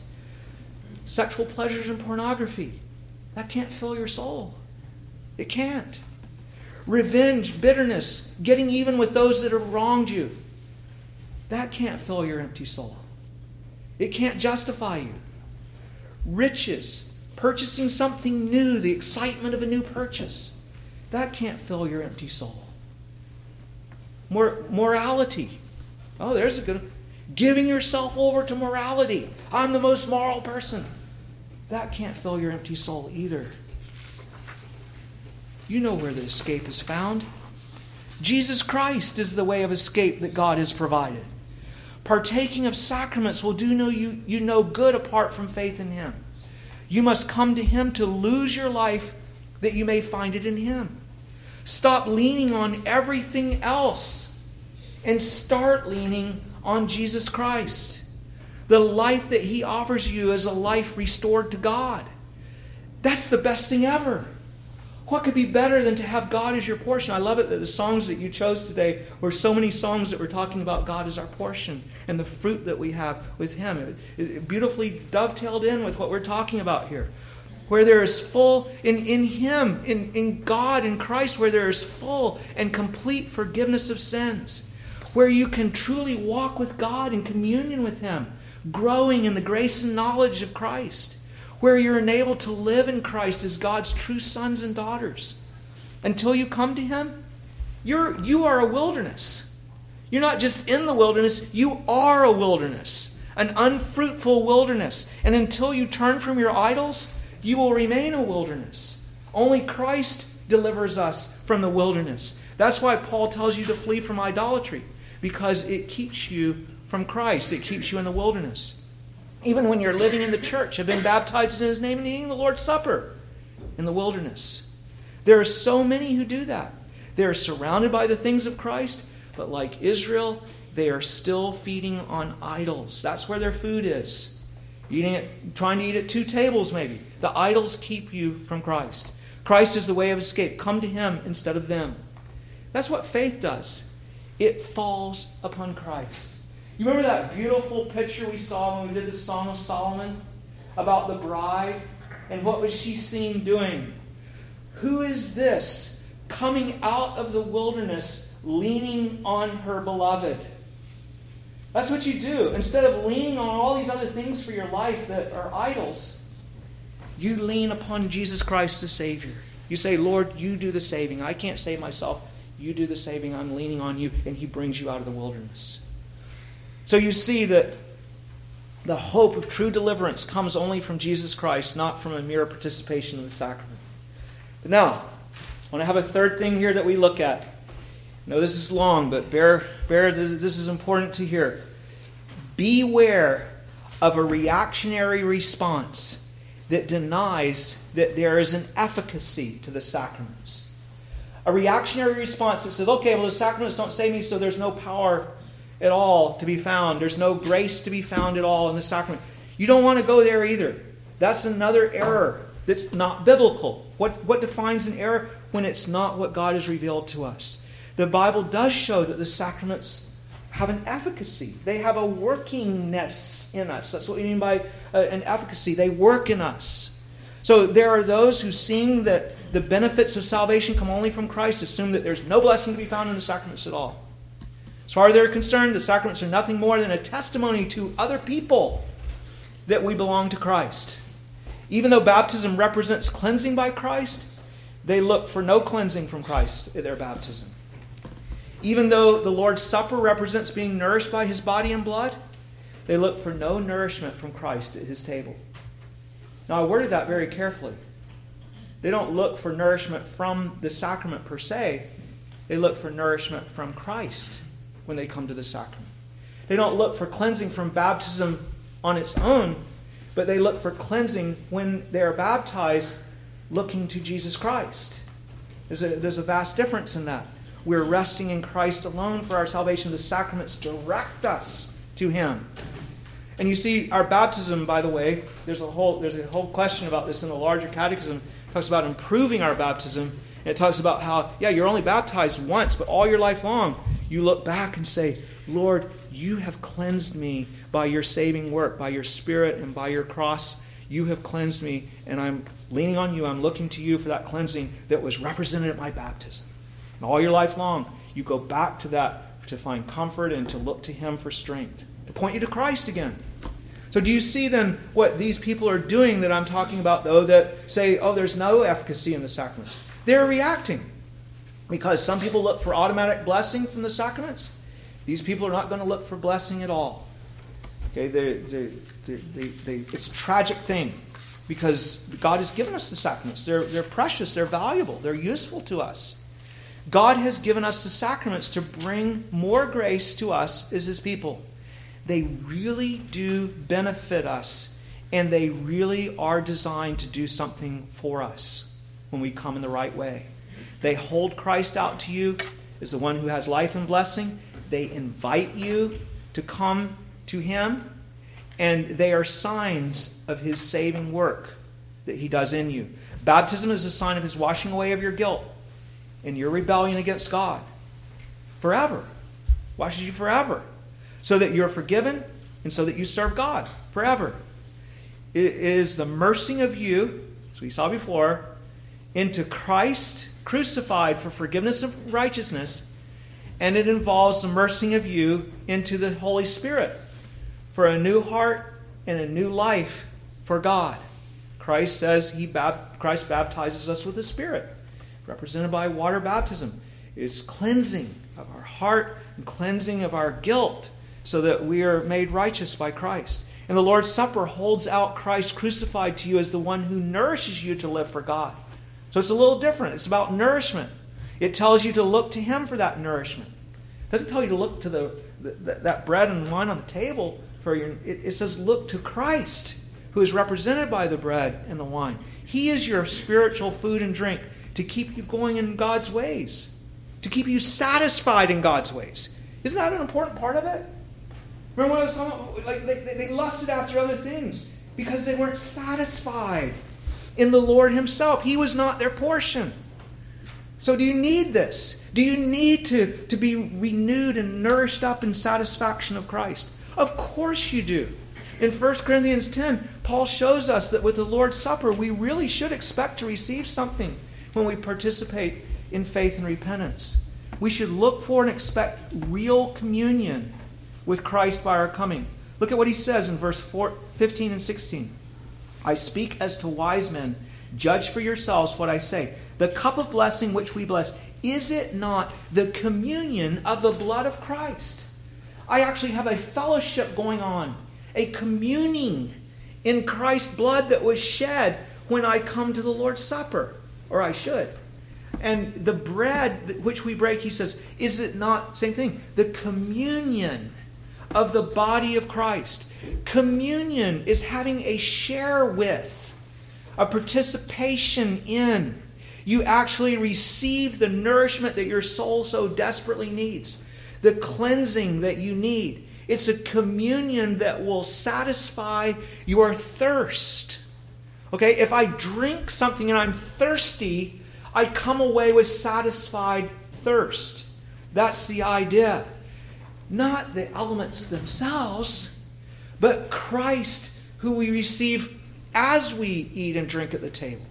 A: Sexual pleasures and pornography, that can't fill your soul. It can't. Revenge, bitterness, getting even with those that have wronged you, that can't fill your empty soul. It can't justify you. Riches, purchasing something new, the excitement of a new purchase, that can't fill your empty soul. Mor- morality. Oh, there's a good one. Giving yourself over to morality. I'm the most moral person. That can't fill your empty soul either. You know where the escape is found. Jesus Christ is the way of escape that God has provided. Partaking of sacraments will do no, you, you no good apart from faith in Him. You must come to Him to lose your life that you may find it in Him. Stop leaning on everything else and start leaning on Jesus Christ. The life that He offers you is a life restored to God. That's the best thing ever. What could be better than to have God as your portion? I love it that the songs that you chose today were so many songs that were talking about God as our portion and the fruit that we have with Him. It, it beautifully dovetailed in with what we're talking about here. Where there is full, in, in Him, in, in God, in Christ, where there is full and complete forgiveness of sins. Where you can truly walk with God in communion with Him, growing in the grace and knowledge of Christ where you're enabled to live in Christ as God's true sons and daughters. Until you come to Him, you're, you are a wilderness. You're not just in the wilderness, you are a wilderness, an unfruitful wilderness. And until you turn from your idols, you will remain a wilderness. Only Christ delivers us from the wilderness. That's why Paul tells you to flee from idolatry, because it keeps you from Christ, it keeps you in the wilderness even when you're living in the church, have been baptized in his name and eating the Lord's Supper in the wilderness. There are so many who do that. They are surrounded by the things of Christ, but like Israel, they are still feeding on idols. That's where their food is. Eating it, trying to eat at two tables, maybe. The idols keep you from Christ. Christ is the way of escape. Come to Him instead of them. That's what faith does. It falls upon Christ. You remember that beautiful picture we saw when we did the Song of Solomon about the bride? And what was she seen doing? Who is this coming out of the wilderness leaning on her beloved? That's what you do. Instead of leaning on all these other things for your life that are idols, you lean upon Jesus Christ the Savior. You say, Lord, you do the saving. I can't save myself. You do the saving. I'm leaning on you. And He brings you out of the wilderness. So you see that the hope of true deliverance comes only from Jesus Christ, not from a mere participation in the sacrament. But now, I want to have a third thing here that we look at. No, this is long, but bear, bear this, this is important to hear. Beware of a reactionary response that denies that there is an efficacy to the sacraments. A reactionary response that says, okay, well, the sacraments don't save me, so there's no power at all to be found. There's no grace to be found at all in the sacrament. You don't want to go there either. That's another error that's not biblical. What, what defines an error? When it's not what God has revealed to us. The Bible does show that the sacraments have an efficacy, they have a workingness in us. That's what we mean by uh, an efficacy. They work in us. So there are those who, seeing that the benefits of salvation come only from Christ, assume that there's no blessing to be found in the sacraments at all. As far as they're concerned, the sacraments are nothing more than a testimony to other people that we belong to Christ. Even though baptism represents cleansing by Christ, they look for no cleansing from Christ at their baptism. Even though the Lord's Supper represents being nourished by his body and blood, they look for no nourishment from Christ at his table. Now, I worded that very carefully. They don't look for nourishment from the sacrament per se, they look for nourishment from Christ when they come to the sacrament. They don't look for cleansing from baptism on its own, but they look for cleansing when they are baptized looking to Jesus Christ. There's a, there's a vast difference in that. We're resting in Christ alone for our salvation. The sacraments direct us to Him. And you see, our baptism, by the way, there's a whole there's a whole question about this in the larger catechism. It talks about improving our baptism. It talks about how, yeah, you're only baptized once, but all your life long, you look back and say, Lord, you have cleansed me by your saving work, by your spirit, and by your cross. You have cleansed me, and I'm leaning on you. I'm looking to you for that cleansing that was represented at my baptism. And all your life long, you go back to that to find comfort and to look to Him for strength, to point you to Christ again. So, do you see then what these people are doing that I'm talking about, though, that say, oh, there's no efficacy in the sacraments? They're reacting. Because some people look for automatic blessing from the sacraments. These people are not going to look for blessing at all. Okay, they're, they're, they it's a tragic thing because God has given us the sacraments. They're, they're precious, they're valuable, they're useful to us. God has given us the sacraments to bring more grace to us as His people. They really do benefit us, and they really are designed to do something for us when we come in the right way. They hold Christ out to you as the one who has life and blessing. They invite you to come to Him, and they are signs of His saving work that He does in you. Baptism is a sign of His washing away of your guilt and your rebellion against God forever. Washes you forever. So that you're forgiven and so that you serve God forever. It is the mercy of you, as we saw before, into Christ crucified for forgiveness of righteousness, and it involves the mercy of you into the Holy Spirit for a new heart and a new life for God. Christ says he Christ baptizes us with the Spirit represented by water baptism, is cleansing of our heart and cleansing of our guilt so that we are made righteous by Christ. And the Lord's Supper holds out Christ crucified to you as the one who nourishes you to live for God. So it's a little different. It's about nourishment. It tells you to look to Him for that nourishment. It doesn't tell you to look to the, the that bread and wine on the table for your. It, it says look to Christ, who is represented by the bread and the wine. He is your spiritual food and drink to keep you going in God's ways, to keep you satisfied in God's ways. Isn't that an important part of it? Remember when I was talking like they, they lusted after other things because they weren't satisfied in the Lord Himself. He was not their portion. So, do you need this? Do you need to, to be renewed and nourished up in satisfaction of Christ? Of course you do. In 1 Corinthians 10, Paul shows us that with the Lord's Supper, we really should expect to receive something when we participate in faith and repentance. We should look for and expect real communion with Christ by our coming. Look at what he says in verse 4, 15 and 16. I speak as to wise men. Judge for yourselves what I say. The cup of blessing which we bless, is it not the communion of the blood of Christ? I actually have a fellowship going on, a communing in Christ's blood that was shed when I come to the Lord's Supper or I should. And the bread which we break, he says, is it not, same thing, the communion of the body of Christ? Communion is having a share with, a participation in. You actually receive the nourishment that your soul so desperately needs, the cleansing that you need. It's a communion that will satisfy your thirst Okay, if I drink something and I'm thirsty, I come away with satisfied thirst. That's the idea. Not the elements themselves, but Christ, who we receive as we eat and drink at the table.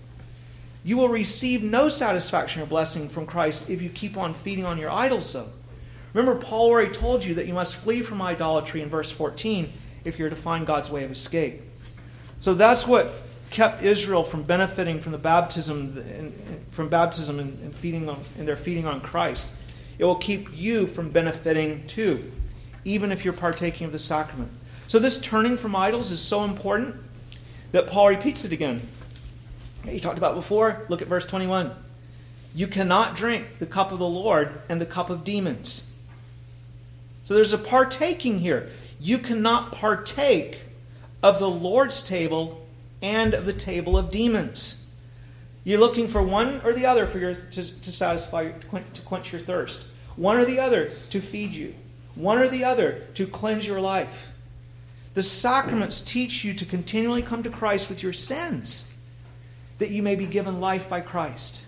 A: You will receive no satisfaction or blessing from Christ if you keep on feeding on your idols, though. Remember, Paul already told you that you must flee from idolatry in verse 14 if you're to find God's way of escape. So that's what kept Israel from benefiting from the baptism, from baptism and feeding on, and their feeding on Christ. It will keep you from benefiting too, even if you're partaking of the sacrament. So this turning from idols is so important that Paul repeats it again. He talked about before. Look at verse 21. You cannot drink the cup of the Lord and the cup of demons. So there's a partaking here. You cannot partake of the Lord's table and of the table of demons. You're looking for one or the other for your, to, to satisfy, to quench, to quench your thirst. One or the other to feed you. One or the other to cleanse your life. The sacraments teach you to continually come to Christ with your sins, that you may be given life by Christ.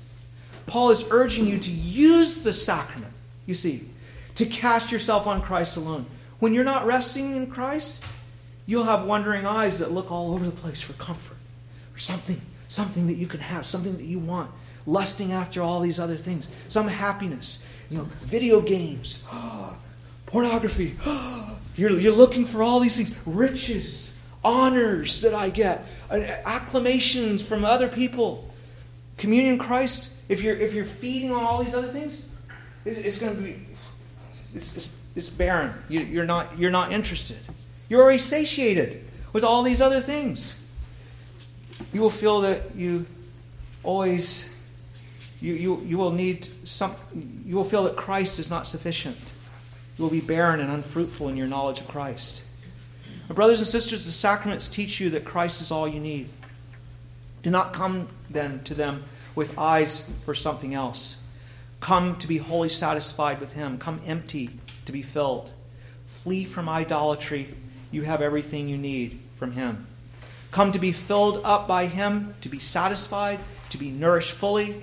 A: Paul is urging you to use the sacrament, you see, to cast yourself on Christ alone. When you're not resting in Christ, you'll have wandering eyes that look all over the place for comfort or something, something that you can have, something that you want, lusting after all these other things, some happiness, you know, video games, ah, pornography. Ah, you're, you're looking for all these things, riches, honors that I get, acclamations from other people. Communion Christ, if you're, if you're feeding on all these other things, it's, it's going to be, it's, it's, it's barren. You, you're, not, you're not interested. You're already satiated with all these other things. You will feel that you always you, you, you will need some you will feel that Christ is not sufficient. You will be barren and unfruitful in your knowledge of Christ. My brothers and sisters, the sacraments teach you that Christ is all you need. Do not come then to them with eyes for something else. Come to be wholly satisfied with Him. Come empty to be filled. Flee from idolatry you have everything you need from Him. Come to be filled up by Him, to be satisfied, to be nourished fully,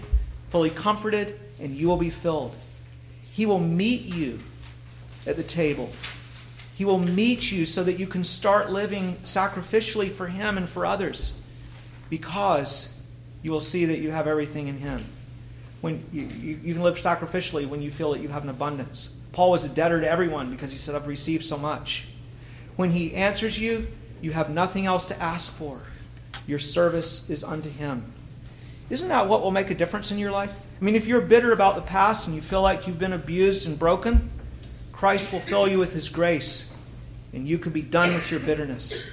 A: fully comforted, and you will be filled. He will meet you at the table. He will meet you so that you can start living sacrificially for Him and for others because you will see that you have everything in Him. When you, you, you, can live sacrificially when you feel that you have an abundance. Paul was a debtor to everyone because he said, I've received so much. When he answers you, you have nothing else to ask for. Your service is unto him. Isn't that what will make a difference in your life? I mean, if you're bitter about the past and you feel like you've been abused and broken, Christ will fill you with his grace, and you can be done with your bitterness.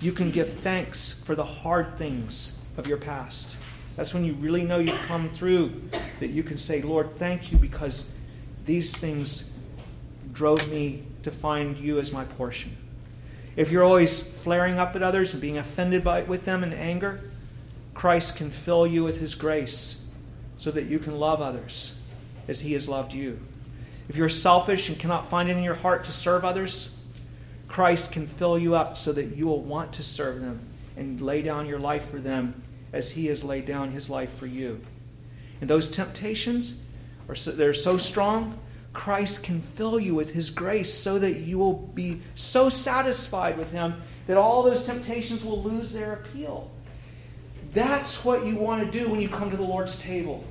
A: You can give thanks for the hard things of your past. That's when you really know you've come through, that you can say, Lord, thank you because these things drove me to find you as my portion. If you're always flaring up at others and being offended by, with them in anger, Christ can fill you with his grace so that you can love others as he has loved you. If you're selfish and cannot find it in your heart to serve others, Christ can fill you up so that you will want to serve them and lay down your life for them as he has laid down his life for you. And those temptations are so, they're so strong Christ can fill you with His grace so that you will be so satisfied with Him that all those temptations will lose their appeal. That's what you want to do when you come to the Lord's table.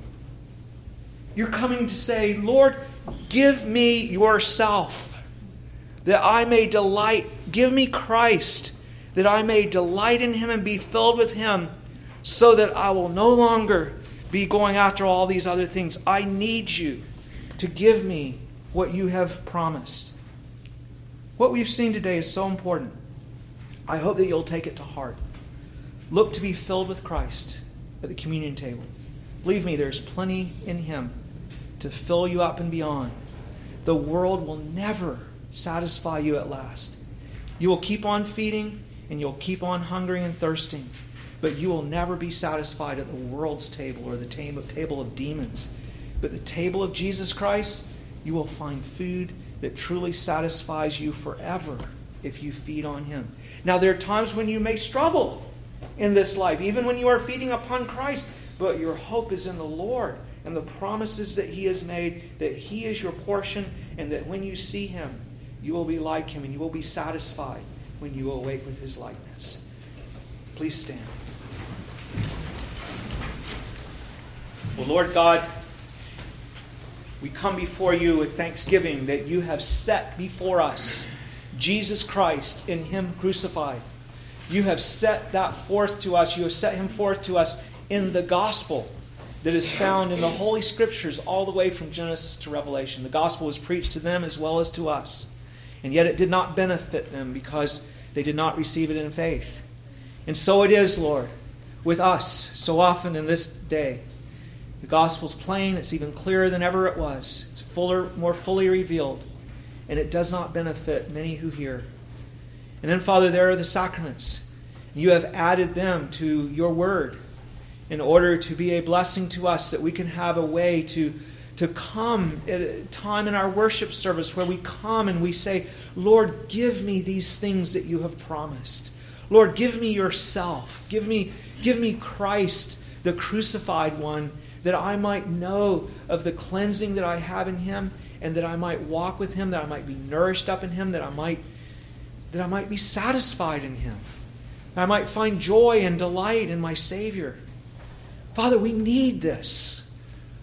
A: You're coming to say, Lord, give me yourself that I may delight. Give me Christ that I may delight in Him and be filled with Him so that I will no longer be going after all these other things. I need you to give me what you have promised. What we've seen today is so important. I hope that you'll take it to heart. Look to be filled with Christ at the communion table. Believe me, there's plenty in Him to fill you up and beyond. The world will never satisfy you at last. You will keep on feeding and you'll keep on hungering and thirsting, but you will never be satisfied at the world's table or the table of demons. But the table of Jesus Christ, you will find food that truly satisfies you forever if you feed on Him. Now, there are times when you may struggle in this life, even when you are feeding upon Christ, but your hope is in the Lord and the promises that He has made, that He is your portion, and that when you see Him, you will be like Him and you will be satisfied when you awake with His likeness. Please stand. Well, Lord God, we come before you with thanksgiving that you have set before us Jesus Christ in Him crucified. You have set that forth to us. You have set Him forth to us in the gospel that is found in the Holy Scriptures all the way from Genesis to Revelation. The gospel was preached to them as well as to us. And yet it did not benefit them because they did not receive it in faith. And so it is, Lord, with us so often in this day. Gospel's plain, it's even clearer than ever it was. It's fuller, more fully revealed, and it does not benefit many who hear. And then, Father, there are the sacraments. You have added them to your word in order to be a blessing to us that we can have a way to, to come at a time in our worship service where we come and we say, Lord, give me these things that you have promised. Lord, give me yourself. Give me, give me Christ, the crucified one, that I might know of the cleansing that I have in him and that I might walk with him, that I might be nourished up in him, that I might that I might be satisfied in him. That I might find joy and delight in my Savior. Father, we need this.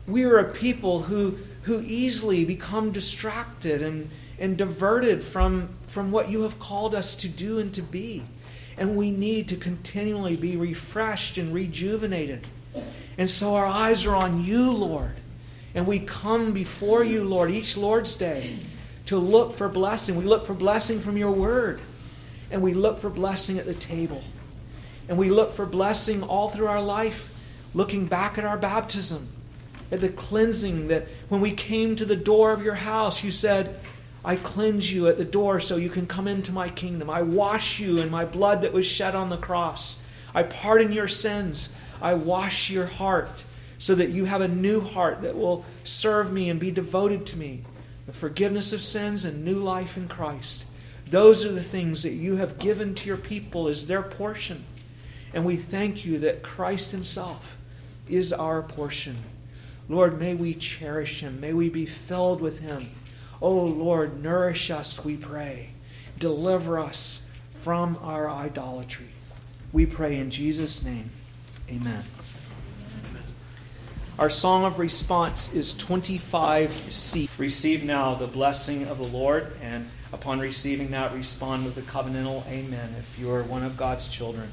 A: We are a people who, who easily become distracted and, and diverted from, from what you have called us to do and to be. And we need to continually be refreshed and rejuvenated. And so our eyes are on you, Lord. And we come before you, Lord, each Lord's Day to look for blessing. We look for blessing from your word. And we look for blessing at the table. And we look for blessing all through our life, looking back at our baptism, at the cleansing that when we came to the door of your house, you said, I cleanse you at the door so you can come into my kingdom. I wash you in my blood that was shed on the cross. I pardon your sins. I wash your heart so that you have a new heart that will serve me and be devoted to me. The forgiveness of sins and new life in Christ. Those are the things that you have given to your people as their portion. And we thank you that Christ Himself is our portion. Lord, may we cherish Him. May we be filled with Him. Oh, Lord, nourish us, we pray. Deliver us from our idolatry. We pray in Jesus' name. Amen. Our song of response is 25C. Receive now the blessing of the Lord, and upon receiving that, respond with a covenantal amen if you are one of God's children.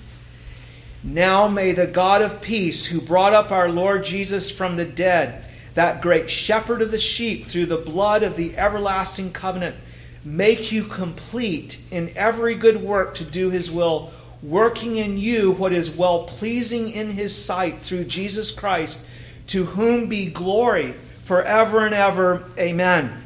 A: Now may the God of peace, who brought up our Lord Jesus from the dead, that great shepherd of the sheep, through the blood of the everlasting covenant, make you complete in every good work to do his will, working in you what is well pleasing in his sight through Jesus Christ to whom be glory forever and ever. Amen.